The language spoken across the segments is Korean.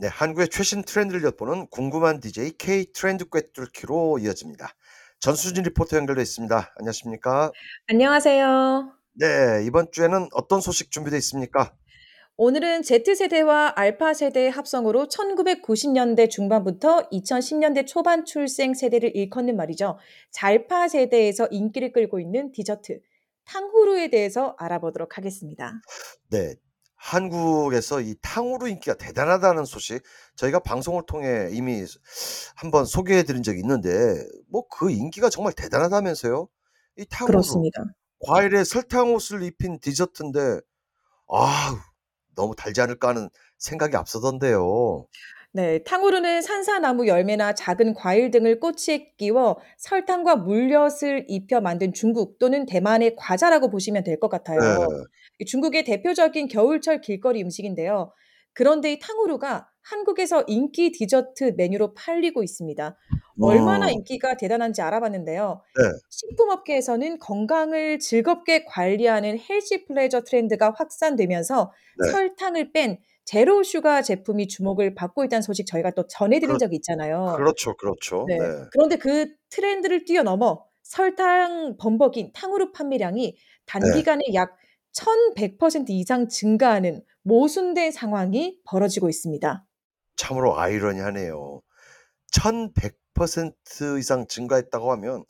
네, 한국의 최신 트렌드를 엿보는 궁금한 DJ K 트렌드 꿰뚫기로 이어집니다. 전수진 리포터 연결돼 있습니다. 안녕하십니까? 안녕하세요. 네, 이번 주에는 어떤 소식 준비되어 있습니까? 오늘은 Z세대와 알파 세대의 합성으로 1990년대 중반부터 2010년대 초반 출생 세대를 일컫는 말이죠. 잘파 세대에서 인기를 끌고 있는 디저트 탕후루에 대해서 알아보도록 하겠습니다. 네, 한국에서 이 탕후루 인기가 대단하다는 소식 저희가 방송을 통해 이미 한번 소개해 드린 적이 있는데 뭐 그 인기가 정말 대단하다면서요? 이 탕후루 그렇습니다. 과일에 설탕 옷을 입힌 디저트인데 아 너무 달지 않을까 하는 생각이 앞서던데요. 네, 탕후루는 산사나무 열매나 작은 과일 등을 꼬치에 끼워 설탕과 물엿을 입혀 만든 중국 또는 대만의 과자라고 보시면 될 것 같아요. 네. 중국의 대표적인 겨울철 길거리 음식인데요. 그런데 이 탕후루가 한국에서 인기 디저트 메뉴로 팔리고 있습니다. 얼마나 음. 인기가 대단한지 알아봤는데요. 네. 식품업계에서는 건강을 즐겁게 관리하는 healthy pleasure 트렌드가 확산되면서 네. 설탕을 뺀 zero sugar 제품이 주목을 받고 있다는 소식 저희가 또 전해드린 그렇 적이 있잖아요. 그렇죠, 그렇죠. 네. 네. 그런데 그 트렌드를 뛰어넘어 설탕 범벅인 탕후루 판매량이 네. 단기간에 약1100% 이상 증가하는 모순된 상황이 벌어지고 있습니다. 참으로 아이러니하네요. 1100% 이상 증가했다고 하면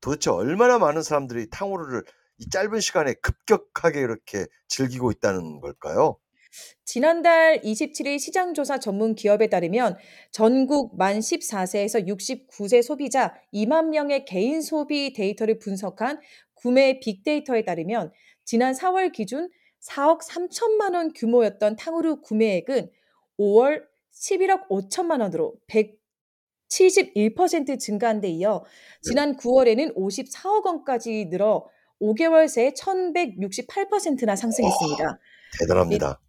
도대체 얼마나 많은 사람들이 탕후루를 이 짧은 시간에 급격하게 이렇게 즐기고 있다는 걸까요? 지난달 27일 시장조사 전문 기업에 따르면 전국 만 14세에서 69세 소비자 2만 명의 개인 소비 데이터를 분석한 구매 빅데이터에 따르면 지난 4월 기준 4억 3천만 원 규모였던 탕후루 구매액은 5월 11억 5천만 원으로 171% 증가한 데 이어 네. 지난 9월에는 54억 원까지 늘어 5개월 새에 1168%나 상승했습니다. 이 대단합니다.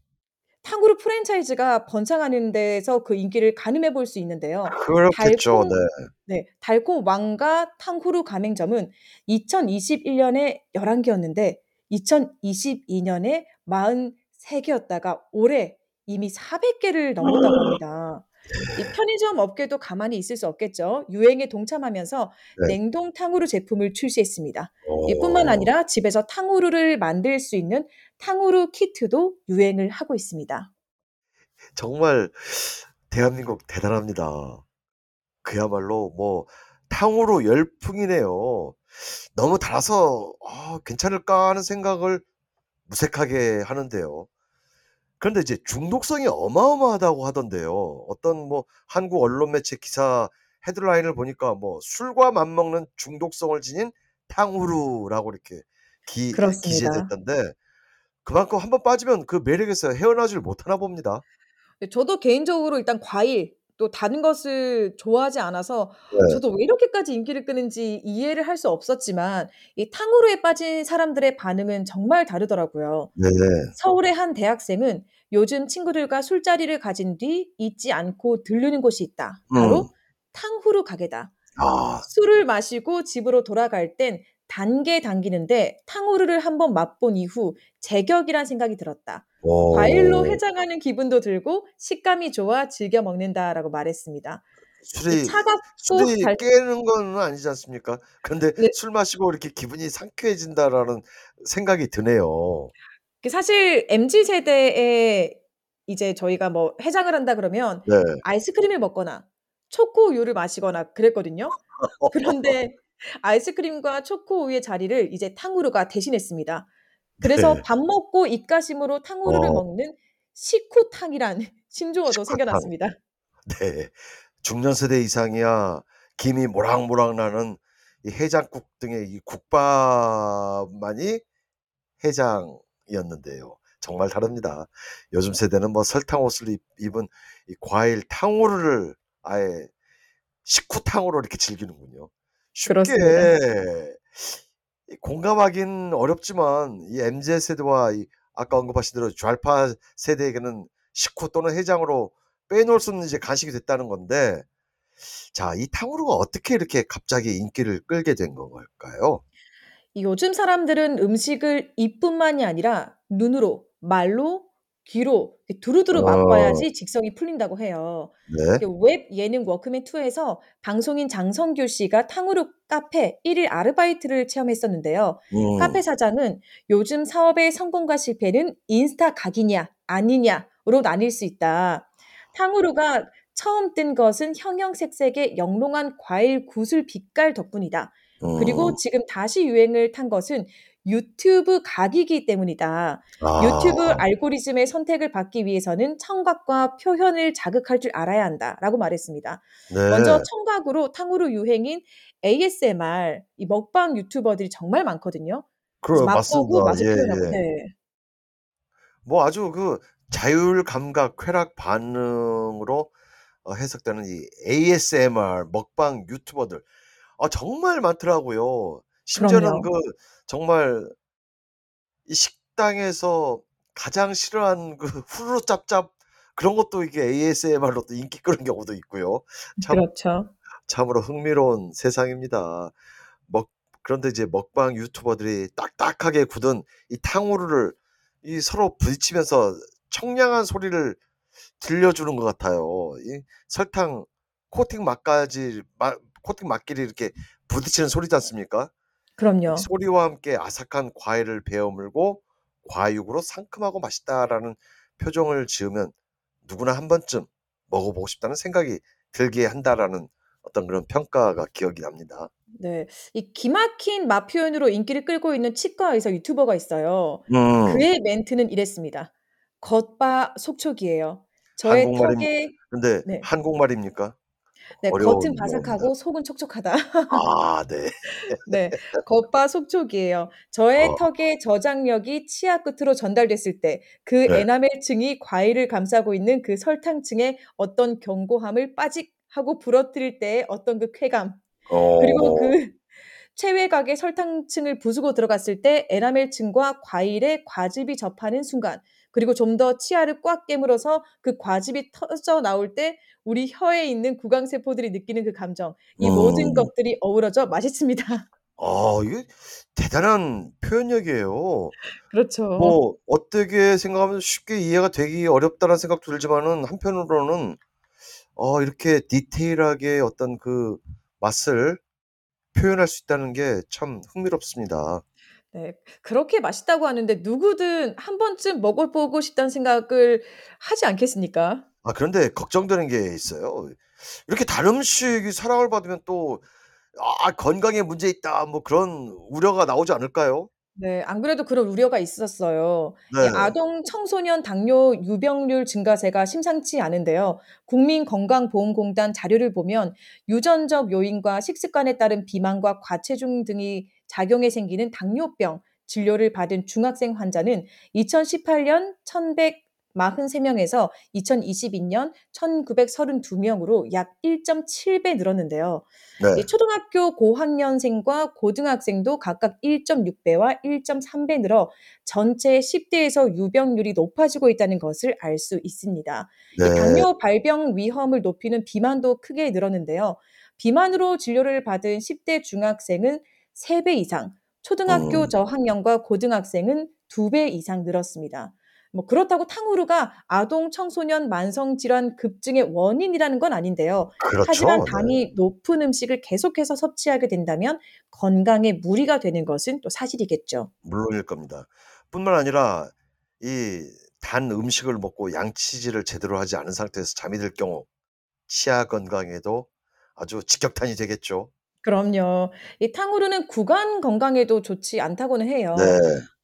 탕후루 프랜차이즈가 번창하는 데에서 그 인기를 가늠해 볼 수 있는데요. 그렇겠죠. 달콤 네. 네. 달콤 왕가 탕후루 가맹점은 2021년에 11개였는데 2022년에 43개였다가 올해 이미 400개를 넘었다고 합니다. 이 편의점 업계도 가만히 있을 수 없겠죠. 유행에 동참하면서 네. 냉동 탕후루 제품을 출시했습니다. 이뿐만 어. 아니라 집에서 탕후루를 만들 수 있는 탕후루 키트도 유행을 하고 있습니다. 정말 대한민국 대단합니다. 그야말로 뭐 탕후루 열풍이네요. 너무 달아서 '아 괜찮을까.' 하는 생각을 무색하게 하는데요. 그런데 이제 중독성이 어마어마하다고 하던데요. 어떤 뭐 한국 언론 매체 기사 헤드라인을 보니까 뭐 "술과 맞먹는 중독성을 지닌 탕후루라고 이렇게 기 그렇습니다. 기재됐던데 그만큼 한번 빠지면 그 매력에서 헤어나질 못하나 봅니다. 네 저도 개인적으로 일단 과일 또 단 것을 좋아하지 않아서 네. 저도 왜 이렇게까지 인기를 끄는지 이해를 할 수 없었지만 이 탕후루에 빠진 사람들의 반응은 정말 다르더라고요. 네. 서울의 한 대학생은 "요즘 친구들과 술자리를 가진 뒤 잊지 않고 들르는 곳이 있다. 바로 음. 탕후루 가게다. 아. 술을 마시고 집으로 돌아갈 땐 단계 당기는데 탕후루를 한번 맛본 이후 제격이란 생각이 들었다. 과일로 어. 해장하는 기분도 들고 식감이 좋아 즐겨 먹는다."라고 말했습니다. 이 술이 차갑고 술이 달 깨는 거는 아니지 않습니까? 그런데 네. '술 마시고 이렇게 기분이 상쾌해진다.'라는 생각이 드네요. 그 사실 MZ 세대에 이제 저희가 뭐 해장을 한다 그러면 네. 아이스크림을 먹거나 초코우유를 마시거나 그랬거든요. 그런데 아이스크림과 초코 우유의 자리를 이제 탕후루가 대신했습니다. 그래서 네. 밥 먹고 입가심으로 탕후루를 어. 먹는 식후탕이란 신조어도 식후탕. 생겨났습니다. 네. 중년 세대 이상이야 김이 모락모락 나는 이 해장국 등의 이 국밥만이 해장이었는데요. 정말 다릅니다. 요즘 세대는 뭐 설탕 옷을 입 입은 이 과일 탕후루를 아예 식후탕으로 이렇게 즐기는군요. 그렇습니다. 쉽게 이 공감하긴 어렵지만 이 MZ 세대와 이 아까 언급하신 대로 좌파 세대에게는 식후 또는 해장으로 빼놓을 수 없는 이제 간식이 됐다는 건데 자 이 탕후루가 어떻게 이렇게 갑자기 인기를 끌게 된 걸까요? 이 요즘 사람들은 음식을 입뿐만이 아니라 눈으로, 말로, 귀로 두루두루 어. 맛봐야지 직성이 풀린다고 해요. 네. 그웹 예능 워크맨 2에서 방송인 장성규 씨가 탕후루 카페 1일 아르바이트를 체험했었는데요. 카페 음. 사장은 "요즘 사업의 성공과 실패는 인스타 각이냐 아니냐."로 나뉠 수 있다. 탕후루가 처음 뜬 것은 형형색색의 영롱한 과일 구슬 빛깔 덕분이다. 그리고 음. 지금 다시 유행을 탄 것은 유튜브 각이기 때문이다. 유튜브 아. 알고리즘의 선택을 받기 위해서는 청각과 표현을 자극할 줄 알아야 한다."라고 말했습니다. 먼저 네. 청각으로 탕후루 유행인 ASMR 이 먹방 유튜버들이 정말 많거든요. 맞습니다. 맛보고 맛을 표현하고 예예. 네. 뭐 아주 그 자율 감각 쾌락 반응으로 어 해석되는 이 ASMR 먹방 유튜버들 아 정말 많더라고요. 심지어는 그 그럼요. 정말 이 식당에서 가장 싫어하는 그 후루룩 짭짭 그런 것도 이게 ASMR로 또 인기 끄는 경우도 있고요. 참 그렇죠. 참으로 흥미로운 세상입니다. 먹 그런데 이제 먹방 유튜버들이 딱딱하게 굳은 이 탕후루를 이 서로 부딪히면서 청량한 소리를 들려주는 것 같아요. 이 설탕 코팅 맛까지 맛 코팅 맛끼리 이렇게 부딪히는 소리지 않습니까? 이 그럼요. 소리와 함께 아삭한 과일을 베어 물고 "과육으로 상큼하고 맛있다."라는 표정을 지으면 누구나 한 번쯤 먹어보고 싶다는 생각이 들게 한다라는 어떤 그런 평가가 기억이 납니다. 네. 이 기막힌 맛 표현으로 인기를 끌고 있는 치과 의사 유튜버가 있어요. 음. 그의 멘트는 이랬습니다. "겉 봐 속촉이에요. 저의 한국말임 턱에" 근데 네. 한국말입니까? 네. "겉은 어려운. 바삭하고 속은 촉촉하다." 아 네. 네. "겉 봐 속촉이에요. 저의 어. 턱의 저장력이 치아 끝으로 전달됐을 때 그 네. 에나멜층이 과일을 감싸고 있는 그 설탕층의 어떤 견고함을 빠직 하고 부러뜨릴 때의 어떤 그 쾌감 그리고 어. 그 최외곽의 설탕층을 부수고 들어갔을 때 에나멜층과 과일의 과즙이 접하는 순간 그리고 좀 더 치아를 꽉 깨물어서 그 과즙이 터져 나올 때 우리 혀에 있는 구강 세포들이 느끼는 그 감정 이 모든 음. 것들이 어우러져 맛있습니다." 아 이게 대단한 표현력이에요. 그렇죠. 뭐 어떻게 생각하면 쉽게 이해가 되기 어렵다는 생각도 들지만은 한편으로는 어 이렇게 디테일하게 어떤 그 맛을 표현할 수 있다는 게 참 흥미롭습니다. 네. 그렇게 맛있다고 하는데 누구든 한 번쯤 먹어보고 싶다는 생각을 하지 않겠습니까? 아 그런데 걱정되는 게 있어요. 이렇게 다른 음식이 사랑을 받으면 또 '아 건강에 문제 있다.' 뭐 그런 우려가 나오지 않을까요? 네. 안 그래도 그런 우려가 있었어요. 이 네. 아동 청소년 당뇨 유병률 증가세가 심상치 않은데요. 국민건강보험공단 자료를 보면 유전적 요인과 식습관에 따른 비만과 과체중 등이 작용해 생기는 당뇨병 진료를 받은 중학생 환자는 2018년 1,143 명에서 2022년 1,932 명으로 약 1.7배 늘었는데요. 이 네. 초등학교 고학년생과 고등학생도 각각 1.6 배와 1.3배 늘어 전체 10 대에서 유병률이 높아지고 있다는 것을 알 수 있습니다. 이 네. 당뇨 발병 위험을 높이는 비만도 크게 늘었는데요. 비만으로 진료를 받은 10대 중학생은 3배 이상, 초등학교 음. 저학년과 고등학생은 2배 이상 늘었습니다. 뭐 그렇다고 탕후루가 아동 청소년 만성 질환 급증의 원인이라는 건 아닌데요. 하지만 그렇죠. 네. 당이 높은 음식을 계속해서 섭취하게 된다면 건강에 무리가 되는 것은 또 사실이겠죠. 물론일 겁니다. 뿐만 아니라 이 단 음식을 먹고 양치질을 제대로 하지 않은 상태에서 잠이 들 경우 치아 건강에도 아주 직격탄이 되겠죠. 그럼요. 이 탕후루는 구강 건강에도 좋지 않다고는 해요. 네.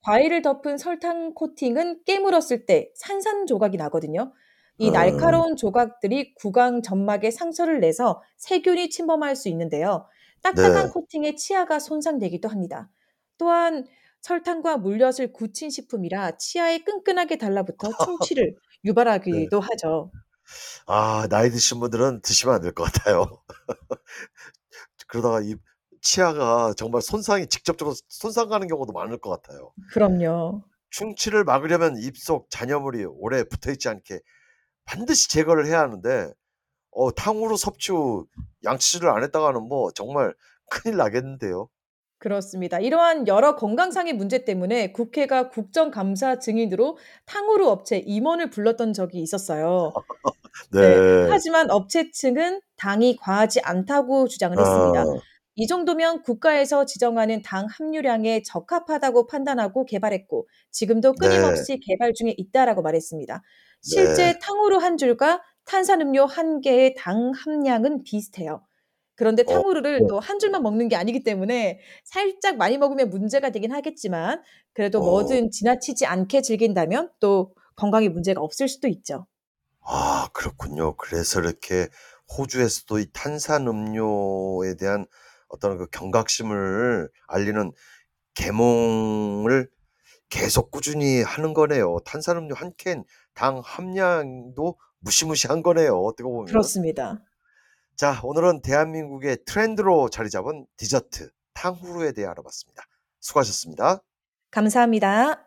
과일을 덮은 설탕 코팅은 깨물었을 때 산산조각이 나거든요. 이 음. 날카로운 조각들이 구강 점막에 상처를 내서 세균이 침범할 수 있는데요. 딱딱한 네. 코팅에 치아가 손상되기도 합니다. 또한 설탕과 물엿을 굳힌 식품이라 치아에 끈끈하게 달라붙어 충치를 네. 유발하기도 하죠. 아 나이 드신 분들은 드시면 안 될 것 같아요. 그러다가 이 치아가 정말 손상이 직접적으로 손상 가는 경우도 많을 것 같아요. 그럼요. 충치를 막으려면 입속 잔여물이 오래 붙어 있지 않게 반드시 제거를 해야 하는데 어 탕후루 섭취 후 양치질을 안 했다가는 뭐 정말 큰일 나겠는데요. 그렇습니다. 이러한 여러 건강상의 문제 때문에 국회가 국정감사 증인으로 탕후루 업체 임원을 불렀던 적이 있었어요. 네. 네. 하지만 업체 측은 당이 과하지 않다고 주장을 했습니다. 아. 이 정도면 국가에서 지정하는 당 함유량에 적합하다고 판단하고 개발했고 지금도 네. 끊임없이 개발 중에 있다라고 말했습니다. 네. 실제 탕후루 한 줄과 탄산음료 한 개의 당 함량은 비슷해요. 그런데 어 탕후루를 네. 또한 줄만 먹는 게 아니기 때문에 살짝 많이 먹으면 문제가 되긴 하겠지만 그래도 어. 뭐든 지나치지 않게 즐긴다면 또 건강에 문제가 없을 수도 있죠. 아 그렇군요. 그래서 이렇게 호주에서도 이 탄산음료에 대한 어떤 그 경각심을 알리는 계몽을 계속 꾸준히 하는 거네요. 탄산음료 한 캔 당 함량도 무시무시한 거네요, 어떻게 보면. 그렇습니다. 자, 오늘은 대한민국의 트렌드로 자리 잡은 디저트 탕후루에 대해 알아봤습니다. 수고하셨습니다. 감사합니다.